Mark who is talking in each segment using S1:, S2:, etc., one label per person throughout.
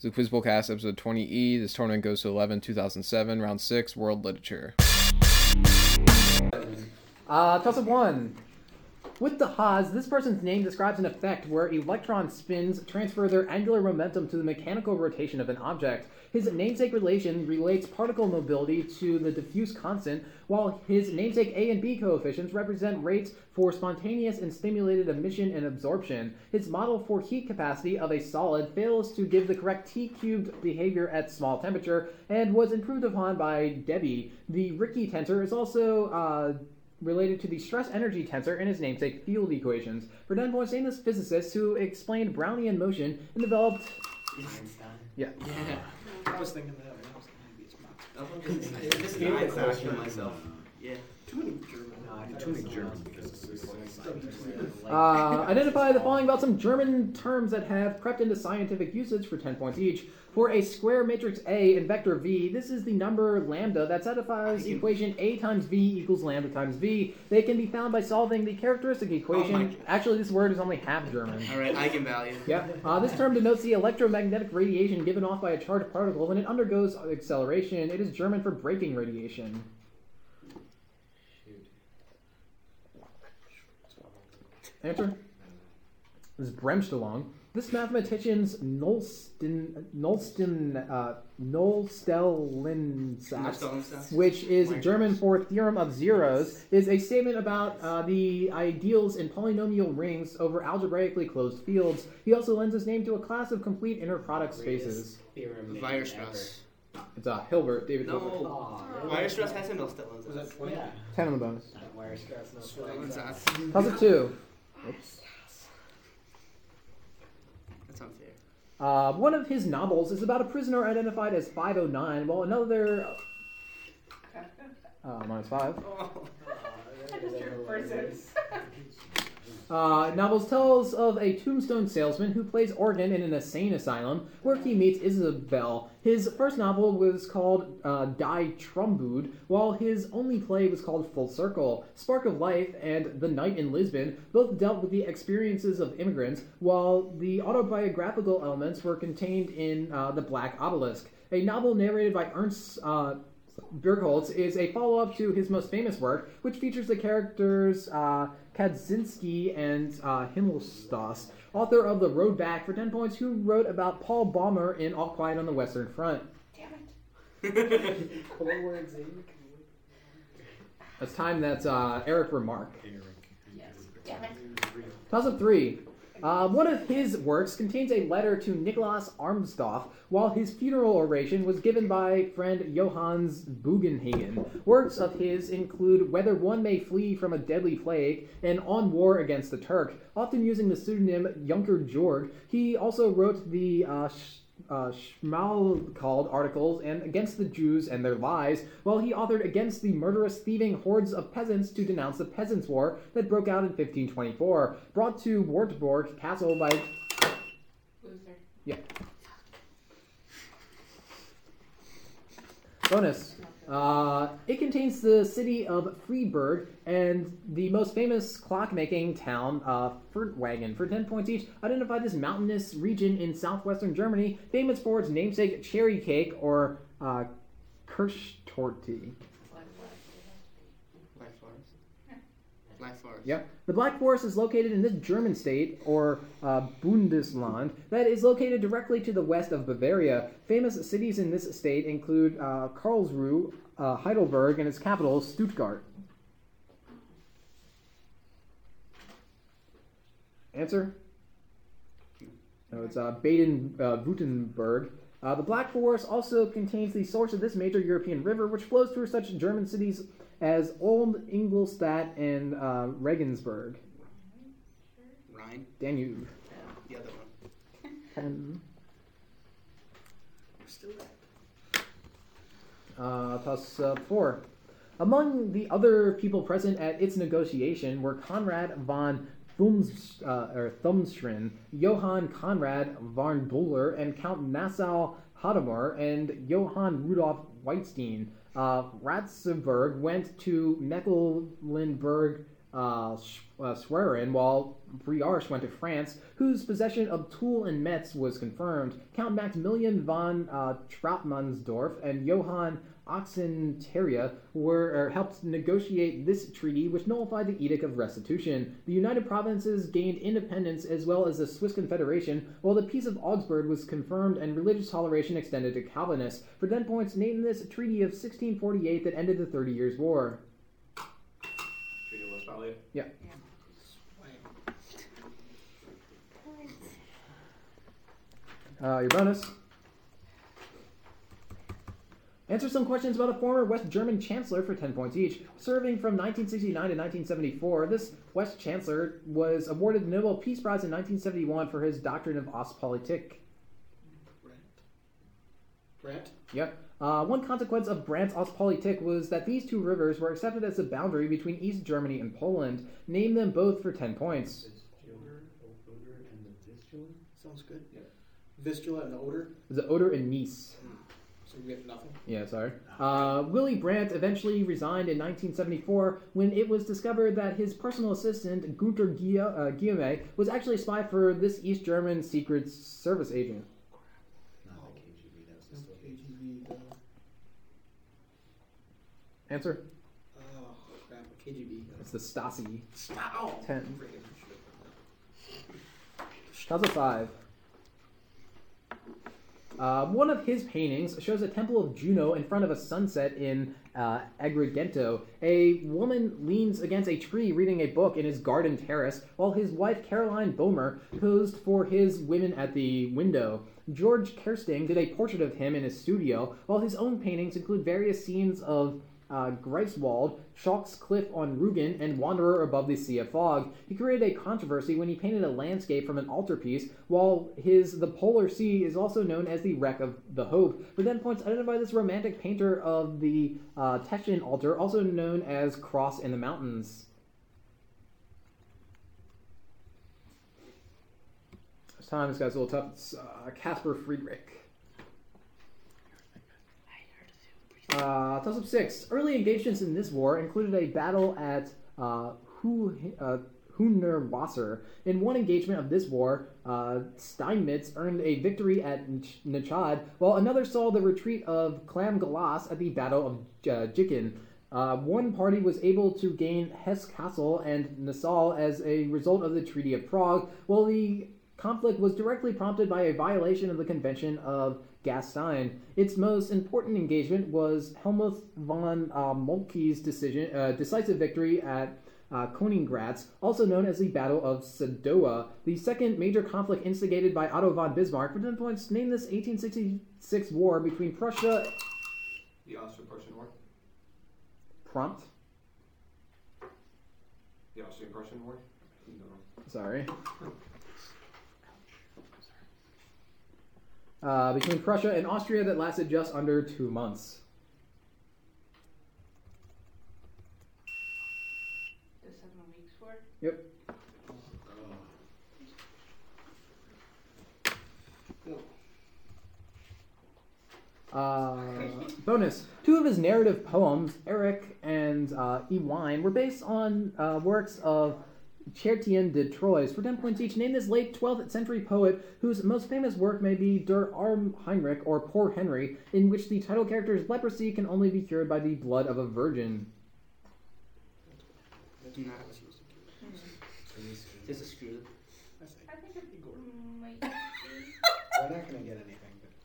S1: This is Quizbowl Cast, episode 20E. This tournament goes to 11 2007, round 6, World Literature.
S2: Uh, toss one. With de Haas, this person's name describes an effect where electron spins transfer their angular momentum to the mechanical rotation of an object. His namesake relation relates particle mobility to the diffuse constant, while his namesake A and B coefficients represent rates for spontaneous and stimulated emission and absorption. His model for heat capacity of a solid fails to give the correct T cubed behavior at small temperature and was improved upon by Debye. The Ricci tensor is also uh, related to the stress energy tensor in his namesake field equations. For 10 points, famous physicist who explained Brownian motion and developed.
S3: Einstein.
S2: Yeah.
S4: Yeah. I was thinking that. when I was thinking it's Max.
S3: I just I just Einstein myself. Yeah.
S4: Too many German.
S5: Too many German
S2: Uh, identify the following about some German terms that have crept into scientific usage for 10 points each. For a square matrix A in vector V, this is the number lambda that satisfies equation A times V equals lambda times V. They can be found by solving the characteristic equation.
S3: Oh
S2: Actually, this word is only half German.
S3: All right, eigenvalue.
S2: Yeah. Uh, this term denotes the electromagnetic radiation given off by a charged particle when it undergoes acceleration. It is German for braking radiation. Answer? This is Bremsstrahlung. This mathematician's Nolsten, Nolsten, uh, Nullstellensatz, which is German for theorem of zeros, is a statement about uh, the ideals in polynomial rings over algebraically closed fields. He also lends his name to a class of complete inner product spaces.
S3: Theorem. Weierstrass.
S2: It's uh, Hilbert, David Hilbert.
S3: No.
S4: Oh,
S3: Weierstrass has a Nullstellensatz.
S4: Was that 20?
S5: Yeah.
S2: 10 on the bonus.
S5: Wire stress, no
S3: Stellensatz.
S2: Toss it two.
S3: That's unfair.
S2: Uh, one of his novels is about a prisoner identified as 509, while another. Uh, minus five. Uh, novels tells of a tombstone salesman who plays organ in an insane asylum where he meets Isabel. His first novel was called uh, Die Traumbude, while his only play was called Full Circle. Spark of Life and The Night in Lisbon both dealt with the experiences of immigrants, while the autobiographical elements were contained in uh, The Black Obelisk. A novel narrated by Ernst uh, Birkholz is a follow up to his most famous work, which features the characters uh, Katczinsky and uh, Himmelstoss, author of The Road Back for 10 points, who wrote about Paul Baumer in All Quiet on the Western Front.
S5: Damn it.
S2: It's time that uh, Eric Remarque. Yes.
S5: Damn it.
S2: Toss up three. Uh, one of his works contains a letter to Nicholas Amsdorf, while his funeral oration was given by friend Johannes Bugenhagen. Works of his include Whether One May Flee from a Deadly Plague and On War Against the Turk, often using the pseudonym Junker Jorg. He also wrote the uh, uh, Schmalkald articles and Against the Jews and Their Lies, while he authored Against the Murderous Thieving Hordes of Peasants to denounce the Peasants' War that broke out in 1524, brought to Wartburg Castle by. Yeah. Bonus. Uh, it contains the city of Freiburg and the most famous clockmaking town, uh, Furtwangen. For 10 points each, identify this mountainous region in southwestern Germany, famous for its namesake cherry cake or uh, Kirschtorte.
S3: Black Forest. Black Forest.
S2: Yep. The Black Forest is located in this German state, or uh, Bundesland, that is located directly to the west of Bavaria. Famous cities in this state include uh, Karlsruhe, uh, Heidelberg, and its capital, Stuttgart. Answer? No, it's uh, Baden-Württemberg. Uh, the Black Forest also contains the source of this major European river, which flows through such German cities as Old Ingolstadt and uh, Regensburg.
S3: Rhine.
S2: Danube.
S3: The other one.
S2: Ten.
S3: Still there.
S2: Uh, toss uh, four. Among the other people present at its negotiation were Conrad von Thums, uh, or Thumstrin, Johann Conrad von Buller, and Count Nassau Hadamar, and Johann Rudolf Wettstein. Uh, Ratzenberg went to Mecklenburg uh, uh, Schwerin, while Briarch went to France, whose possession of Toul and Metz was confirmed. Count Maximilian von uh, Trautmannsdorf and Johann Oxenstierna were or helped negotiate this treaty, which nullified the Edict of Restitution. The United Provinces gained independence as well as the Swiss Confederation, while the Peace of Augsburg was confirmed and religious toleration extended to Calvinists. For 10 points, name this Treaty of 1648 that ended the Thirty Years' War.
S6: Treaty of Westphalia.
S2: Uh, your bonus. Answer some questions about a former West German chancellor for 10 points each. Serving from 1969 to 1974, this West chancellor was awarded the Nobel Peace Prize in 1971 for his doctrine of Ostpolitik.
S4: Brent. Brent.
S2: Yep. Uh, one consequence of Brandt's Ostpolitik was that these two rivers were accepted as the boundary between East Germany and Poland. Name them both for 10 points.
S5: Vistula, Oder, and the Vistula?
S4: Sounds good.
S6: Yeah.
S4: Vistula and Oder.
S2: The Oder and Neisse.
S4: So we get nothing.
S2: Yeah, sorry. Uh, Willy Brandt eventually resigned in 1974 when it was discovered that his personal assistant, Gunter Guilla- uh, Guillaume, was actually a spy for this East German Secret Service agent.
S5: Not the KGB, that's the Soviet.
S4: KGB. The,
S2: Answer?
S4: oh crap. KGB.
S2: It's the Stasi.
S4: Stop.
S2: 10. Puzzle 5. Uh, one of his paintings shows a temple of Juno in front of a sunset in uh, Agrigento. A woman leans against a tree reading a book in his garden terrace, while his wife Caroline Bommer posed for his women at the window. George Kersting did a portrait of him in his studio, while his own paintings include various scenes of uh, Greifswald, Schalk's Cliff on Rügen, and Wanderer above the Sea of Fog. He created a controversy when he painted a landscape from an altarpiece, while his The Polar Sea is also known as the Wreck of the Hope. But then points, identify this romantic painter of the uh, altar, also known as Cross in the Mountains. This time, this guy's a little tough. It's uh, Caspar Friedrich. Uh, toss up six. Early engagements in this war included a battle at uh, Hu, uh, In one engagement of this war, uh, Steinmetz earned a victory at Nachod, while another saw the retreat of Clam Galas at the Battle of uh. Uh, one party was able to gain Hesse-Kassel and Nassau as a result of the Treaty of Prague, while the conflict was directly prompted by a violation of the Convention of Gastein. Its most important engagement was Helmuth von uh, Moltke's decision, uh, decisive victory at uh, Königgrätz, also known as the Battle of Sadowa, the second major conflict instigated by Otto von Bismarck. For 10 points, name this 1866 war between Prussia.
S6: The Austro-Prussian War.
S2: Prompt.
S6: The Austrian-Prussian War. No.
S2: Sorry. Uh, between Prussia and Austria that lasted just under two months.
S7: The seven weeks war.
S2: Uh, bonus. Two of his narrative poems, Erec and uh, Iwein, were based on uh, works of Chrétien de Troyes. For 10 points each, name this late 12th century poet whose most famous work may be Der Arm Heinrich or Poor Henry, in which the title character's leprosy can only be cured by the blood of a virgin.
S3: That's not what she used to do. Just a screw.
S4: I think.
S7: I think it might.
S5: We're not gonna get anything.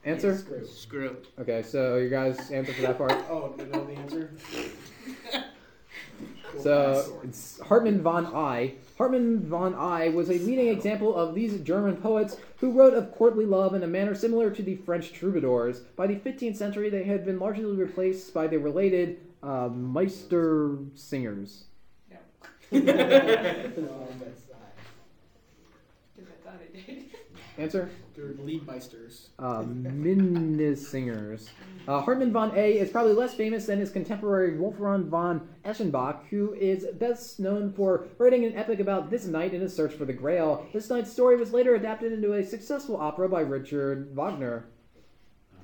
S5: But
S2: Answer?
S5: Screw.
S3: Screw.
S2: Okay, so you guys answer for that part.
S4: Oh, you know the answer?
S2: So it's Hartmann von I. Hartmann von I was a leading example of these German poets who wrote of courtly love in a manner similar to the French troubadours. By the 15th century, they had been largely replaced by the related uh, Meister singers.
S5: Oh, that's sad.
S7: Because I thought it did.
S2: Answer?
S4: They're Liedmeisters.
S2: Uh, Minnesingers. Uh, Hartmann von A is probably less famous than his contemporary Wolfram von Eschenbach, who is best known for writing an epic about this knight in his search for the Grail. This knight's story was later adapted into a successful opera by Richard Wagner.
S5: Um,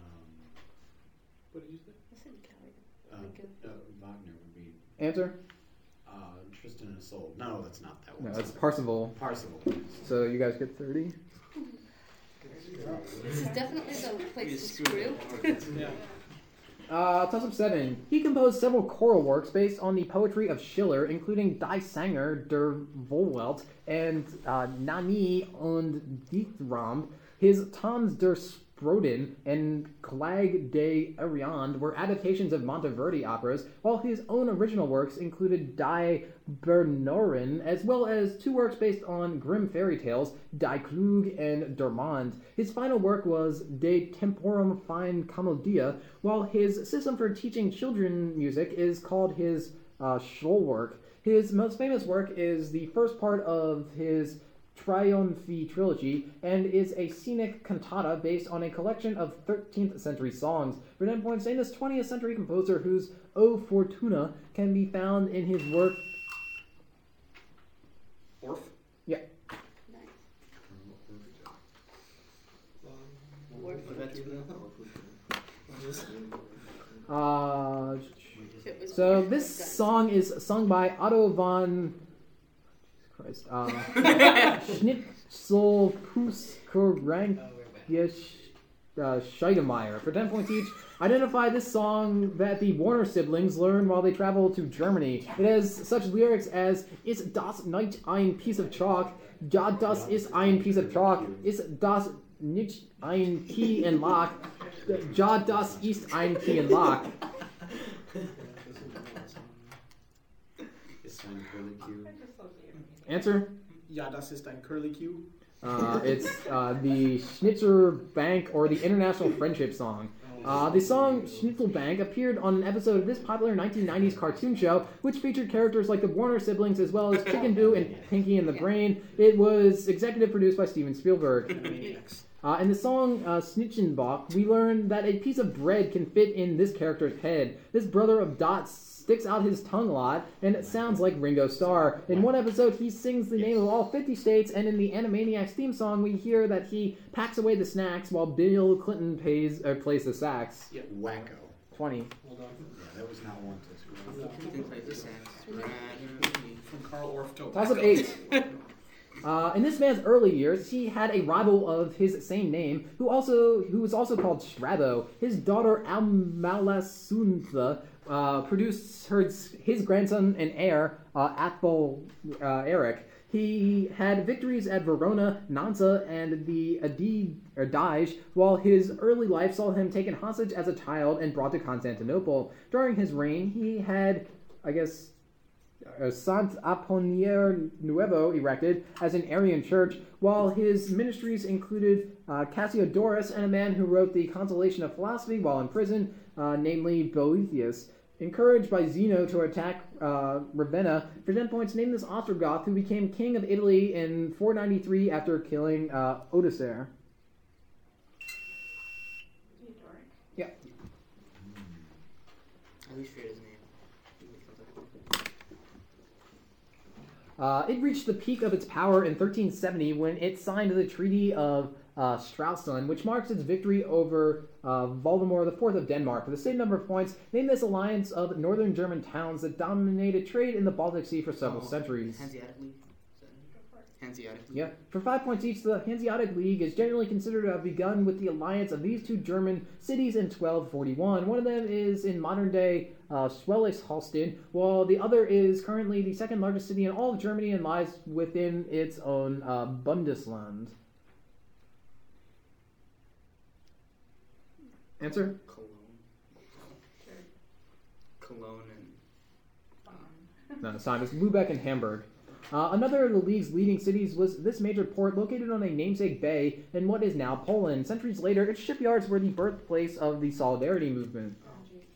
S4: What did you say?
S7: I said Kelly.
S5: uh, uh, Wagner would be
S2: Answer?
S5: uh, Tristan and sold. No, that's not that one.
S2: No,
S5: one.
S2: that's Parsifal.
S5: Parsival.
S2: So you guys get 30.
S8: This is definitely the place to screw.
S4: Yeah.
S2: Uh, toss seven. He composed several choral works based on the poetry of Schiller, including Die Sanger der Wohlwelt and uh, Nani und Dichtraum. His Tons der Sproden and Klag de Ariand were adaptations of Monteverdi operas, while his own original works included Die Bernauerin, as well as two works based on Grimm fairy tales, Die Klug and Dormand. His final work was De Temporum Fine Comoedia, while his system for teaching children music is called his uh, Schulwerk. His most famous work is the first part of his Triumphi trilogy and is a scenic cantata based on a collection of 13th century songs. For 10 points, name 20th century composer whose O Fortuna can be found in his work.
S6: Orff.
S8: Nice.
S2: Uh,
S8: If it was
S2: so this song is sung by Otto von. Christ. Uh, Schnitzelpuskerank. Yes, uh, Scheidemeyer. For 10 points each, identify this song that the Warner siblings learned while they traveled to Germany. It has such lyrics as Ist das nicht ein Piece of chalk? Ja, das ist ein Piece of chalk. Ist das nicht ein Key in Lock? Ja, das ist ein Key in Lock.
S5: It's time curly Q.
S7: I just love the animation.
S2: Answer?
S4: Ja, das ist ein Curly Q.
S2: Uh, it's uh, the Schnitzer Bank or the International Friendship Song. Uh, the song Schnitzelbank appeared on an episode of this popular 1990s cartoon show, which featured characters like the Warner siblings as well as Chicken Boo and Pinky and the Brain. It was executive produced by Steven Spielberg.
S4: Maniacs.
S2: Uh, in the song uh, Snitchenbach, we learn that a piece of bread can fit in this character's head. This brother of Dot sticks out his tongue a lot, and it sounds like Ringo Starr. In one episode, he sings the name of all 50 states, and in the Animaniacs theme song, we hear that he packs away the snacks while Bill Clinton pays, uh, plays the sax.
S5: Wakko.
S2: 20.
S4: Hold on.
S5: Yeah, that was not one to screw.
S3: You can play the sax.
S4: From Carl Orff to
S2: Toss up 8. Uh, in this man's early years, he had a rival of his same name, who also who was also called Strabo. His daughter Amalasuntha uh, produced her, his grandson and heir, uh, uh, Eric. He had victories at Verona, Nansa, and the Adige, while his early life saw him taken hostage as a child and brought to Constantinople. During his reign, he had, I guess, Sant Aponier Nuevo erected as an Arian church, while his ministries included uh, Cassiodorus and a man who wrote the Consolation of Philosophy while in prison, uh, namely Boethius. Encouraged by Zeno to attack uh, Ravenna, for 10 points, name this Ostrogoth who became king of Italy in 493 after killing uh, Odoacer.
S7: Theodoric.
S3: At least forget his name.
S2: Uh, it reached the peak of its power in 1370 when it signed the Treaty of uh, Stralsund, which marks its victory over uh, Valdemar IV of Denmark. For the same number of points, name this alliance of northern German towns that dominated trade in the Baltic Sea for several
S3: Oh,
S2: centuries.
S3: Hanseatic League. Hanseatic League.
S2: Yeah, for five points each, the Hanseatic League is generally considered to have begun with the alliance of these two German cities in 1241. One of them is in modern day uh, Schleswig-Holstein, while the other is currently the second largest city in all of Germany and lies within its own uh, Bundesland. Answer?
S3: Cologne.
S7: Sure.
S3: Cologne and.
S7: Um,
S2: No, it's not. It's Lubeck and Hamburg. Uh, another of the league's leading cities was this major port located on a namesake bay in what is now Poland. Centuries later, its shipyards were the birthplace of the Solidarity movement.
S7: Danzig.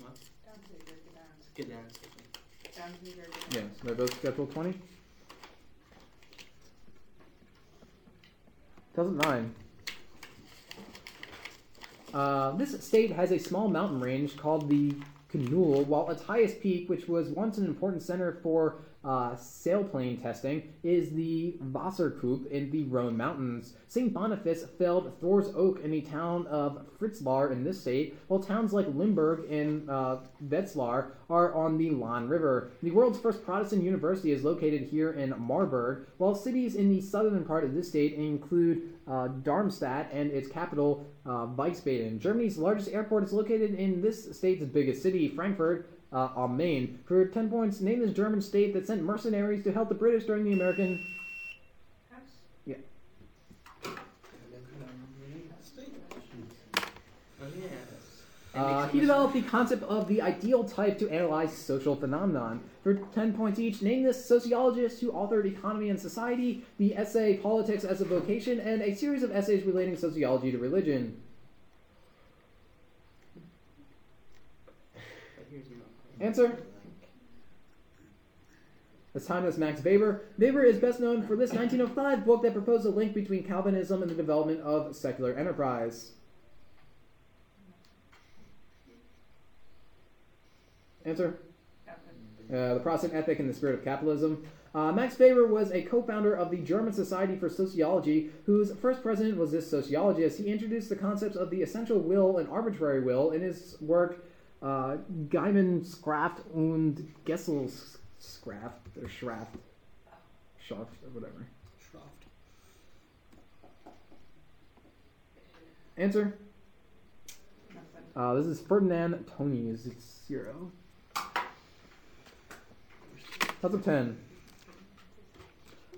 S3: What?
S7: Danzig or Gdansk.
S3: Good dance.
S7: Or
S2: they're both scheduled 20. Doesn't. Uh, this state has a small mountain range called the Canul, while its highest peak, which was once an important center for uh, sailplane testing is the Wasserkuppe in the Rhön Mountains. St. Boniface felled Thor's Oak in the town of Fritzlar in this state, while towns like Limburg and uh, Wetzlar are on the Lahn River. The world's first Protestant university is located here in Marburg, while cities in the southern part of this state include uh, Darmstadt and its capital, uh. Germany's largest airport is located in this state's biggest city, Frankfurt uh, am Main. For 10 points, name this German state that sent mercenaries to help the British during the American.
S3: Yeah.
S2: Uh, he developed the concept of the ideal type to analyze social phenomenon. For 10 points each, name this sociologist who authored Economy and Society, the essay Politics as a Vocation, and a series of essays relating sociology to religion.
S3: But here's your-
S2: Answer? As time as Max Weber. Weber is best known for this 1905 book that proposed a link between Calvinism and the development of secular enterprise. Answer? Uh, the Protestant Ethic and the Spirit of Capitalism. Uh, Max Weber was a co founder of the German Society for Sociology, whose first president was this sociologist. He introduced the concepts of the essential will and arbitrary will in his work uh, Geimenskraft und Gesellskraft, or Schraft, Schaft, or whatever. Schraft. Answer? Uh, this is Ferdinand Tönnies. It's zero. That's a 10.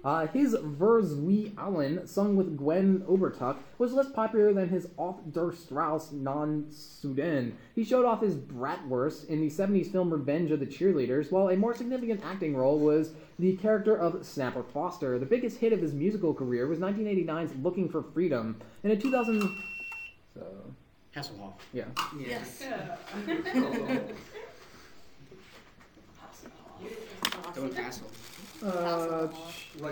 S2: Uh, his Vers wie Allen, sung with Gwen Obertuck, was less popular than his Auf der Strauss non Suden. He showed off his bratwurst in the 70s film Revenge of the Cheerleaders, while a more significant acting role was the character of Snapper Foster. The biggest hit of his musical career was 1989's Looking for Freedom. And in 2000. So,
S5: Hasselhoff.
S2: yeah.
S3: Yeah.
S8: Yes.
S3: Don't asshole.
S2: Uh,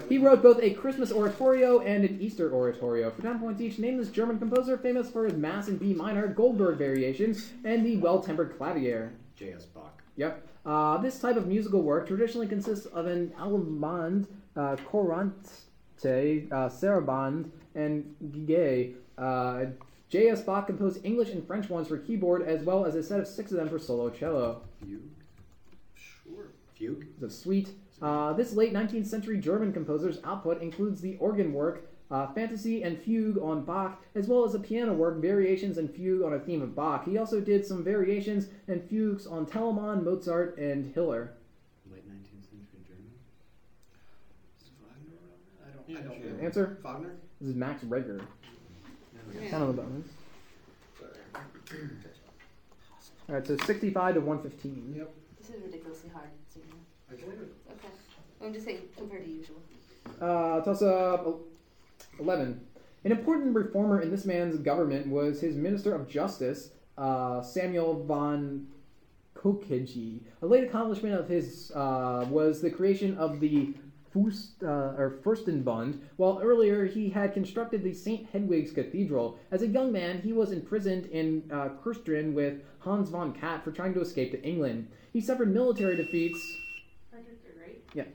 S2: He wrote both a Christmas oratorio and an Easter oratorio. For 10 points each, name this German composer famous for his Mass in B minor, Goldberg variations, and the well tempered clavier.
S5: J.S. Bach.
S2: Yep. Uh, this type of musical work traditionally consists of an allemande, uh, courante, uh, sarabande, and gigue. Uh, J.S. Bach composed English and French ones for keyboard, as well as a set of six of them for solo cello.
S5: Fugue.
S4: Sure.
S5: Fugue.
S2: The suite. Uh, this late 19th century German composer's output includes the organ work, uh, Fantasy and Fugue on Bach, as well as the piano work, Variations and Fugue on a theme of Bach. He also did some variations and fugues on Telemann, Mozart, and Hiller.
S5: Late 19th century German.
S4: Is Wagner? I don't, I don't know.
S2: Answer?
S4: Wagner?
S2: This is Max Reger.
S8: Yeah.
S2: Kind of a bonus. Alright, so 65 to 115.
S4: Yep.
S8: This is ridiculously hard. Okay. I'm just saying compared to usual.
S2: Uh, toss up el- 11. An important reformer in this man's government was his Minister of Justice, uh, Samuel von Cocceji. A late accomplishment of his uh, was the creation of the Fust, uh, or Furstenbund, while earlier he had constructed the St. Hedwig's Cathedral. As a young man, he was imprisoned in uh, Küstrin with Hans von Katte for trying to escape to England. He suffered military defeats.
S7: Frederick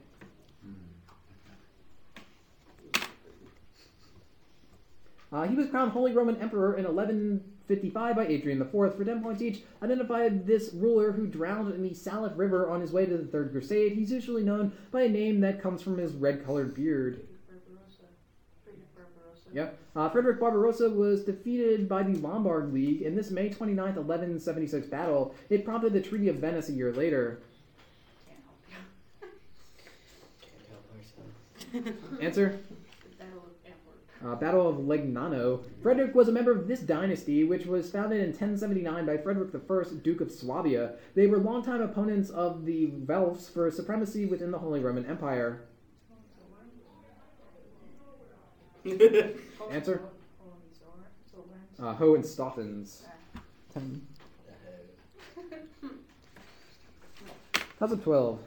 S7: the Great.
S2: Uh, he was crowned Holy Roman Emperor in 1155 by Adrian IV. For 10 points each, identified this ruler who drowned in the Saleph River on his way to the Third Crusade. He's usually known by a name that comes from his red colored beard.
S7: Barbarossa. Frederick Barbarossa.
S2: Yep. Uh, Frederick Barbarossa was defeated by the Lombard League in this May 29th, 1176 battle. It prompted the Treaty of Venice a year later.
S7: Can't help you.
S3: Can't help ourselves.
S2: Answer?
S7: Battle of
S2: Uh, Battle of Legnano. Frederick was a member of this dynasty, which was founded in 1079 by Frederick I, Duke of Swabia. They were longtime opponents of the Welfs for supremacy within the Holy Roman Empire. Answer?
S7: Hohenzollern.
S2: Uh, Hohenstaufens. Ten. How's a 12?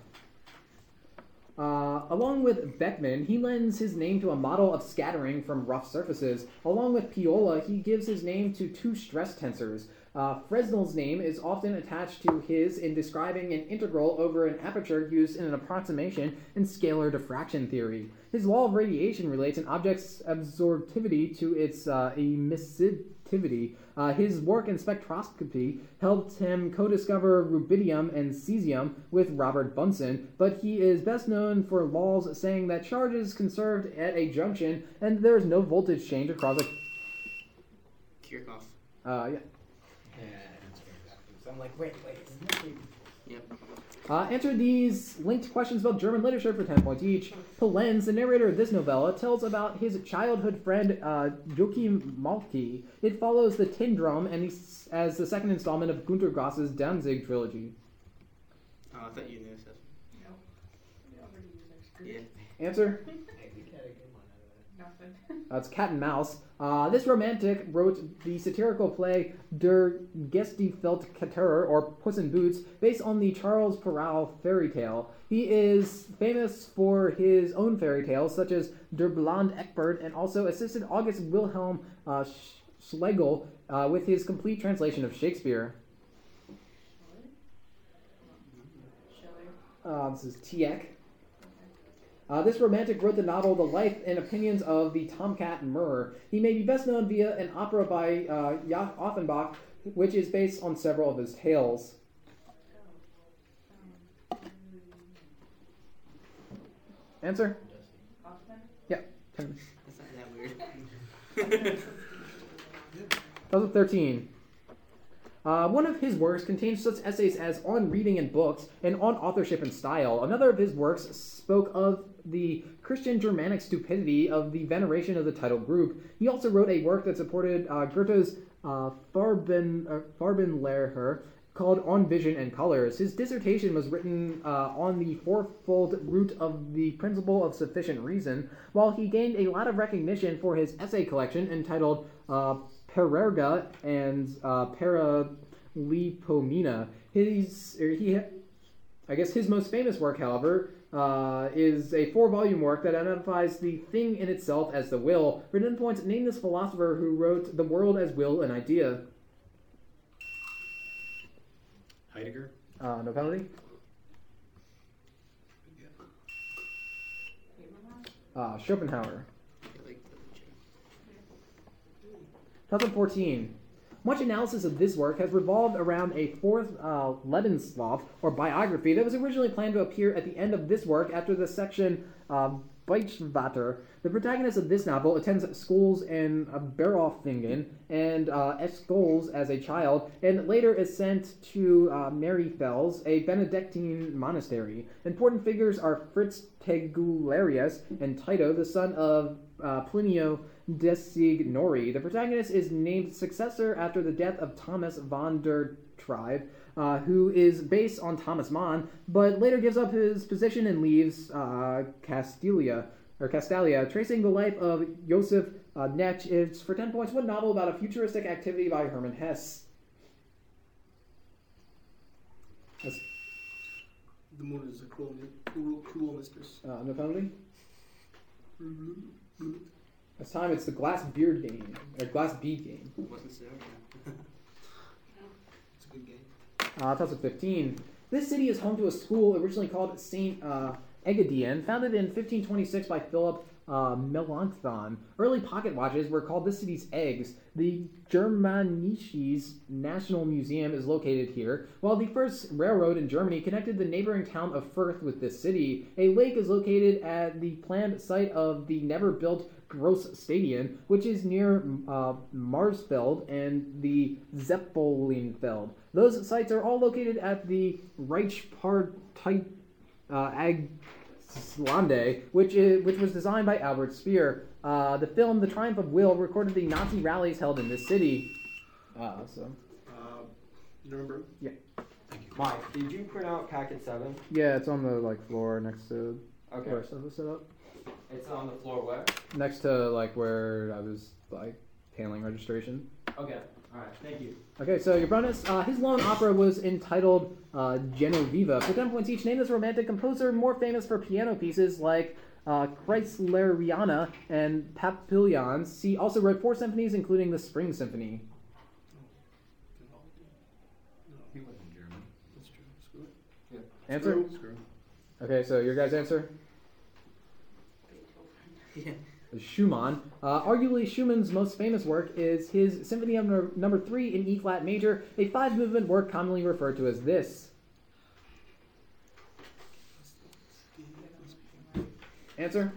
S2: Uh, along with Beckmann, he lends his name to a model of scattering from rough surfaces. Along with Piola, he gives his name to two stress tensors. Uh, Fresnel's name is often attached to his in describing an integral over an aperture used in an approximation in scalar diffraction theory. His law of radiation relates an object's absorptivity to its uh, emissivity. Uh, his work in spectroscopy helped him co-discover rubidium and cesium with Robert Bunsen, but he is best known for laws saying that charge is conserved at a junction and there is no voltage change across a.
S3: Kirchhoff.
S2: Uh, yeah.
S5: Yeah, that's very backwards.
S2: So I'm like, wait, wait. Isn't that weird?
S3: Yep.
S2: Uh, answer these linked questions about German literature for 10 points each. Pilenz, the narrator of this novella, tells about his childhood friend uh, Joachim Mahlke. It follows the Tin Drum and he's, as the second installment of Gunter Grass's Danzig trilogy.
S3: Oh, I thought you knew this.
S7: No. We already used our script.
S3: Yeah.
S2: Answer?
S5: Hey, we got a good one out of that.
S7: Nothing.
S2: Uh, it's Cat and Mouse. Uh, this romantic wrote the satirical play Der Gestiefeldkater, or Puss in Boots, based on the Charles Perrault fairy tale. He is famous for his own fairy tales, such as Der Blonde Eckbert, and also assisted August Wilhelm uh, Schlegel uh, with his complete translation of Shakespeare. Uh, this is Tieck. Uh, this romantic wrote the novel The Life and Opinions of the Tomcat Murr. He may be best known via an opera by uh, Jacques Offenbach, which is based on several of his tales. Answer?
S7: Hoffmann.
S2: Ten-
S3: That's not that weird.
S2: 2013. Uh, one of his works contains such essays as On Reading and Books and On Authorship and Style. Another of his works spoke of the Christian Germanic stupidity of the veneration of the title group. He also wrote a work that supported uh, Goethe's uh, uh, Farbenlehre called On Vision and Colors. His dissertation was written uh, on the fourfold root of the principle of sufficient reason, while he gained a lot of recognition for his essay collection entitled uh, Parerga and uh, Paralipomena. His, or he, I guess his most famous work, however, uh, is a four-volume work that identifies the thing in itself as the will. For 10 points, name this philosopher who wrote The World as Will and Idea.
S5: Heidegger.
S2: Uh, no penalty. Uh, Schopenhauer.
S3: I like the
S2: 2014. Much analysis of this work has revolved around a fourth uh, Lebenslauf, or biography, that was originally planned to appear at the end of this work after the section uh, Beichtvater. The protagonist of this novel attends schools in uh, Berolfingen and uh, Escholz as a child, and later is sent to uh, Mariafels, a Benedictine monastery. Important figures are Fritz Tegularius and Tito, the son of uh, Plinio Designori. The protagonist is named successor after the death of Thomas von der Trave, uh, who is based on Thomas Mann, but later gives up his position and leaves uh, Castilia or Castalia, tracing the life of Josef uh, Knecht. It's for ten points. One novel about a futuristic activity by Hermann Hesse. That's,
S4: The moon is a cruel, cruel, cruel mistress.
S2: uh, no penalty. This time it's the glass beard game or glass bead game.
S3: Wasn't so.
S4: It's a good game.
S2: Uh, 2015. This city is home to a school originally called St. Uh, founded in 1526 by Philip uh, Melanchthon. Early pocket watches were called this city's eggs. The Germanisches National Museum is located here, while the first railroad in Germany connected the neighboring town of Fürth with this city. A lake is located at the planned site of the never-built Gross Stadion, which is near uh, Marsfeld and the Zeppelinfeld. Those sites are all located at the Reichspartei uh, Agslande, which is which was designed by Albert Speer. Uh, the film The Triumph of Will recorded the Nazi rallies held in this city. Uh, so
S4: Uh, you remember? Yeah.
S9: Mike, did you print out packet seven?
S2: yeah, it's on the like floor next to
S9: Okay.
S2: where stuff was set up.
S9: It's on the floor where?
S2: Next to like where I was like paneling registration.
S9: Okay. All right. Thank you.
S2: Okay, so your bonus. Uh, his lone opera was entitled uh, Genoveva. For 10 points each, name this romantic composer more famous for piano pieces like uh, Kreisleriana and Papillons. He also wrote four symphonies, including the Spring Symphony. He
S5: wasn't German. That's true. Yeah. Answer?
S2: Okay, so your guys' answer?
S3: Yeah.
S2: Schumann. Uh, arguably, Schumann's most famous work is his Symphony number, number 3 in E flat major, a five movement work commonly referred to as this. Answer?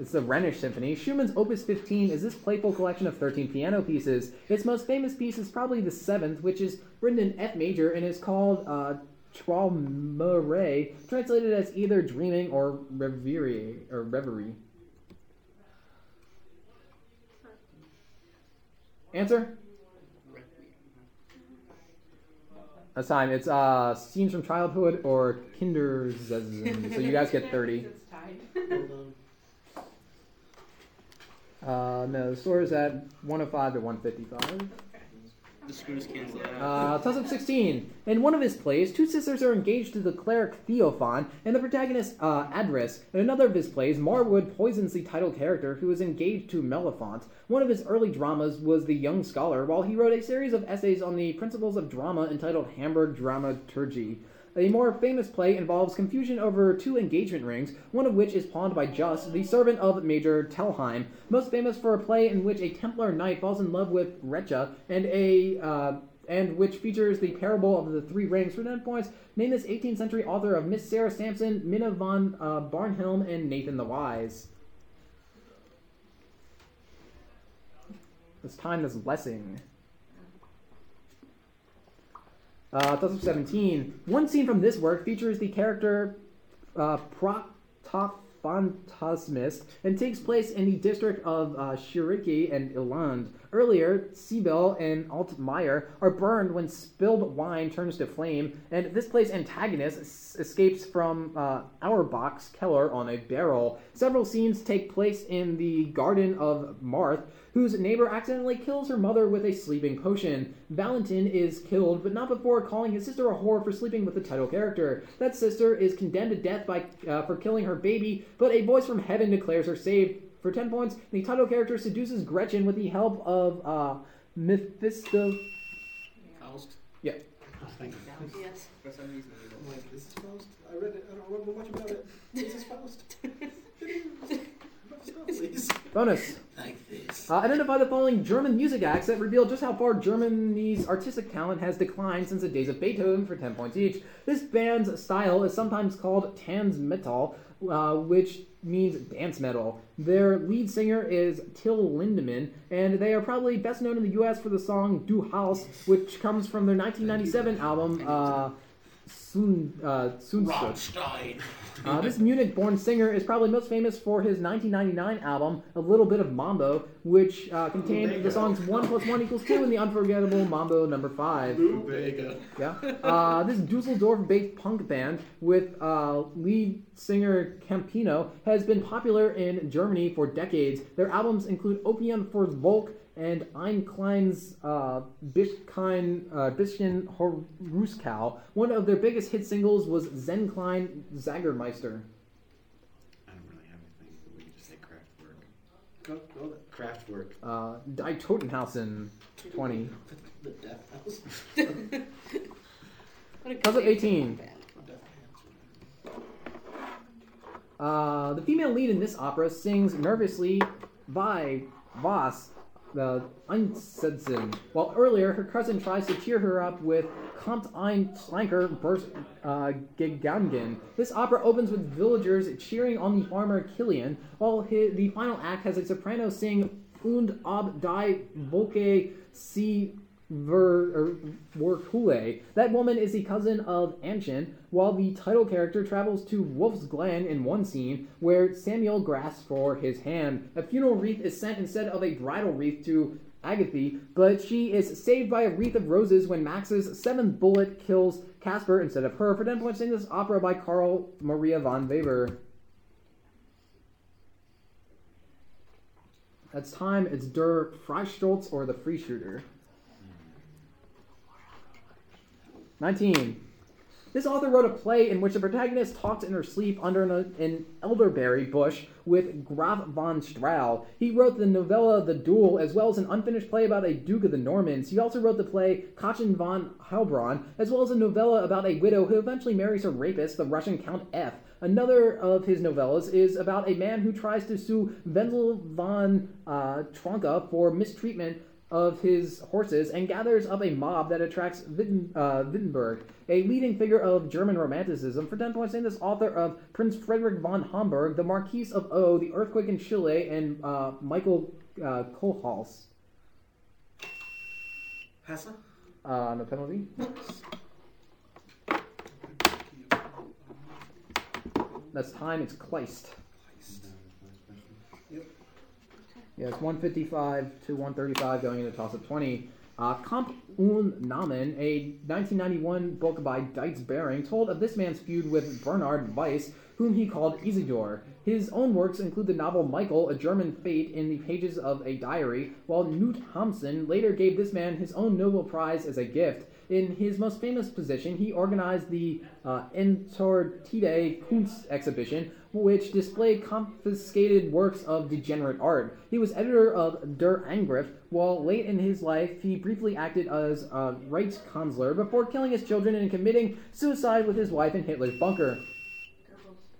S2: It's the Rhenish Symphony. Schumann's Opus 15 is this playful collection of 13 piano pieces. Its most famous piece is probably the seventh, which is written in F major and is called uh, Traumerei, translated as either dreaming or reverie or reverie. Answer? That's time. It's uh, scenes from childhood or Kinderszenen. so you guys get 30.
S7: It's tied.
S4: Hold on.
S2: Uh, no, the score is at 105 to 155.
S3: The screws cancel out.
S2: Uh, toss up 16. In one of his plays, two sisters are engaged to the cleric Theophan and the protagonist uh, Adris. In another of his plays, Marwood poisons the title character who is engaged to Mellefont. One of his early dramas was The Young Scholar, while he wrote a series of essays on the principles of drama entitled Hamburg Dramaturgy. A more famous play involves confusion over two engagement rings, one of which is pawned by Just, the servant of Major Tellheim, most famous for a play in which a Templar knight falls in love with Recha, and a uh, and which features the parable of the three rings. For 10 points, name this 18th century author of Miss Sarah Sampson, Minna von uh, Barnhelm, and Nathan the Wise. This time this Lessing. Uh, up 17. One scene from this work features the character uh, and takes place in the district of uh, Shiriki and Iland. Earlier, Sibyl and Altmaier are burned when spilled wine turns to flame, and this play's antagonist escapes from uh, Auerbach's Keller on a barrel. Several scenes take place in the Garden of Marth, whose neighbor accidentally kills her mother with a sleeping potion. Valentin is killed, but not before calling his sister a whore for sleeping with the title character. That sister is condemned to death by uh, for killing her baby, but a voice from heaven declares her saved. For 10 points, the title character seduces Gretchen with the help of uh, Mephisto.
S3: Faust.
S2: Yeah.
S5: Thank you.
S8: Yes.
S3: For some reason.
S4: I'm
S3: don't-
S4: like, is this Faust? I read it. I don't remember much about it. Is this Faust? Stop, please.
S2: Bonus.
S3: Like this.
S2: Uh, identify the following German music acts that reveal just how far Germany's artistic talent has declined since the days of Beethoven for 10 points each. This band's style is sometimes called Tanzmetal, uh, which means dance metal. Their lead singer is Till Lindemann, and they are probably best known in the US for the song Du Hast, which comes from their 1997 album, uh, Sun, uh, Sehnsucht. Uh, this Munich-born singer is probably most famous for his 1999 album, A Little Bit of Mambo, which uh, contained the songs 1 plus 1 equals 2 and the unforgettable Mambo number 5.
S4: Lou Bega.
S2: Yeah. Uh, this Dusseldorf-based punk band with uh, lead singer Campino has been popular in Germany for decades. Their albums include Opium for Volk and Ein Klein's uh, Bisschen, uh, Bisschen Horuskau. One of their biggest hit singles was Zen Klein Jägermeister.
S5: I don't really have anything, we could just say Kraftwerk.
S4: Go, go there.
S5: Kraftwerk.
S2: Uh, Die Totenhausen 20.
S4: The Death House.
S8: What a
S2: How's it 18?
S8: band.
S4: The Death House.
S2: Uh, the female lead in this opera sings nervously by Voss, the Einsetzen, while earlier her cousin tries to cheer her up with Kommt ein Schlanker Burst uh, Gegangen. This opera opens with villagers cheering on the farmer Killian, while hi the final act has a soprano sing Und ob die Wolke sie Ver, er, Werkule. That woman is the cousin of Anshin, while the title character travels to Wolf's Glen in one scene, where Samiel grasps for his hand. A funeral wreath is sent instead of a bridal wreath to Agathe, but she is saved by a wreath of roses when Max's seventh bullet kills Casper instead of her. For 10 points, sing this opera by Carl Maria von Weber. That's time. It's Der Freischütz or the Free Shooter. 19. This author wrote a play in which the protagonist talks in her sleep under an, an elderberry bush with Graf von Strahl. He wrote the novella The Duel, as well as an unfinished play about a Duke of the Normans. He also wrote the play Käthchen von Heilbronn, as well as a novella about a widow who eventually marries her rapist, the Russian Count F. Another of his novellas is about a man who tries to sue Wenzel von uh, Tronka for mistreatment of his horses and gathers up a mob that attracts Witten, uh, Wittenberg, a leading figure of German Romanticism. For 10 points, name this author of Prince Frederick von Homburg, The Marquis of O, The Earthquake in Chile, and uh, Michael uh, Kohlhaas.
S4: Hessa?
S2: Uh, no penalty. That's time. It's Kleist. Yeah, it's 155 to 135 going into toss up 20. Uh, Kampf und Namen, a 1991 book by Dietz Bering, told of this man's feud with Bernhard Weiss, whom he called Isidor. His own works include the novel Michael, A German Fate, in the pages of a diary, while Knut Hamsun later gave this man his own Nobel Prize as a gift. In his most famous position, he organized the uh, Entartete Kunst exhibition, which displayed confiscated works of degenerate art. He was editor of Der Angriff, while late in his life, he briefly acted as a Reichskanzler before killing his children and committing suicide with his wife in Hitler's bunker.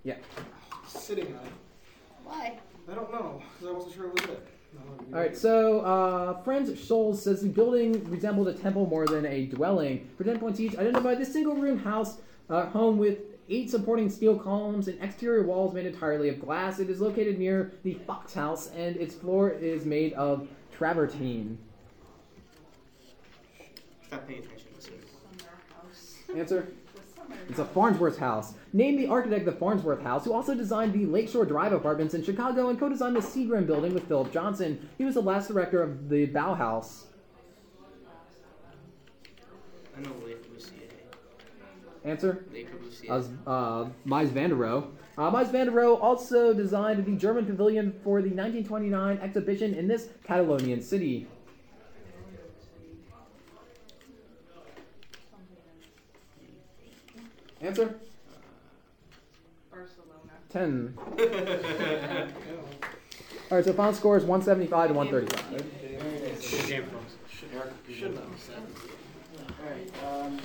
S2: Yeah.
S4: Sitting on it.
S8: Why?
S4: I don't know, because I wasn't sure it was it. No,
S2: All right, so uh, Franz Schulze says the building resembled a temple more than a dwelling. For 10 points each, identify this single room house uh, home with eight supporting steel columns and exterior walls made entirely of glass. It is located near the Fox House, and its floor is made of travertine.
S3: Stop paying attention.
S2: Answer? It's a Farnsworth house. Named the architect of the Farnsworth House, who also designed the Lakeshore Drive apartments in Chicago and co-designed the Seagram building with Philip Johnson. He was the last director of the Bauhaus.
S3: I know Le Corbusier.
S2: Answer?
S3: Le Corbusier.
S2: uh, Mies van der Rohe. Uh, Mies van der Rohe also designed the German pavilion for the 1929 exhibition in this Catalonian city. Answer?
S7: Barcelona.
S2: 10. All right, so final score is 175 to 135.
S4: Shouldn't have said.
S9: Alright, um,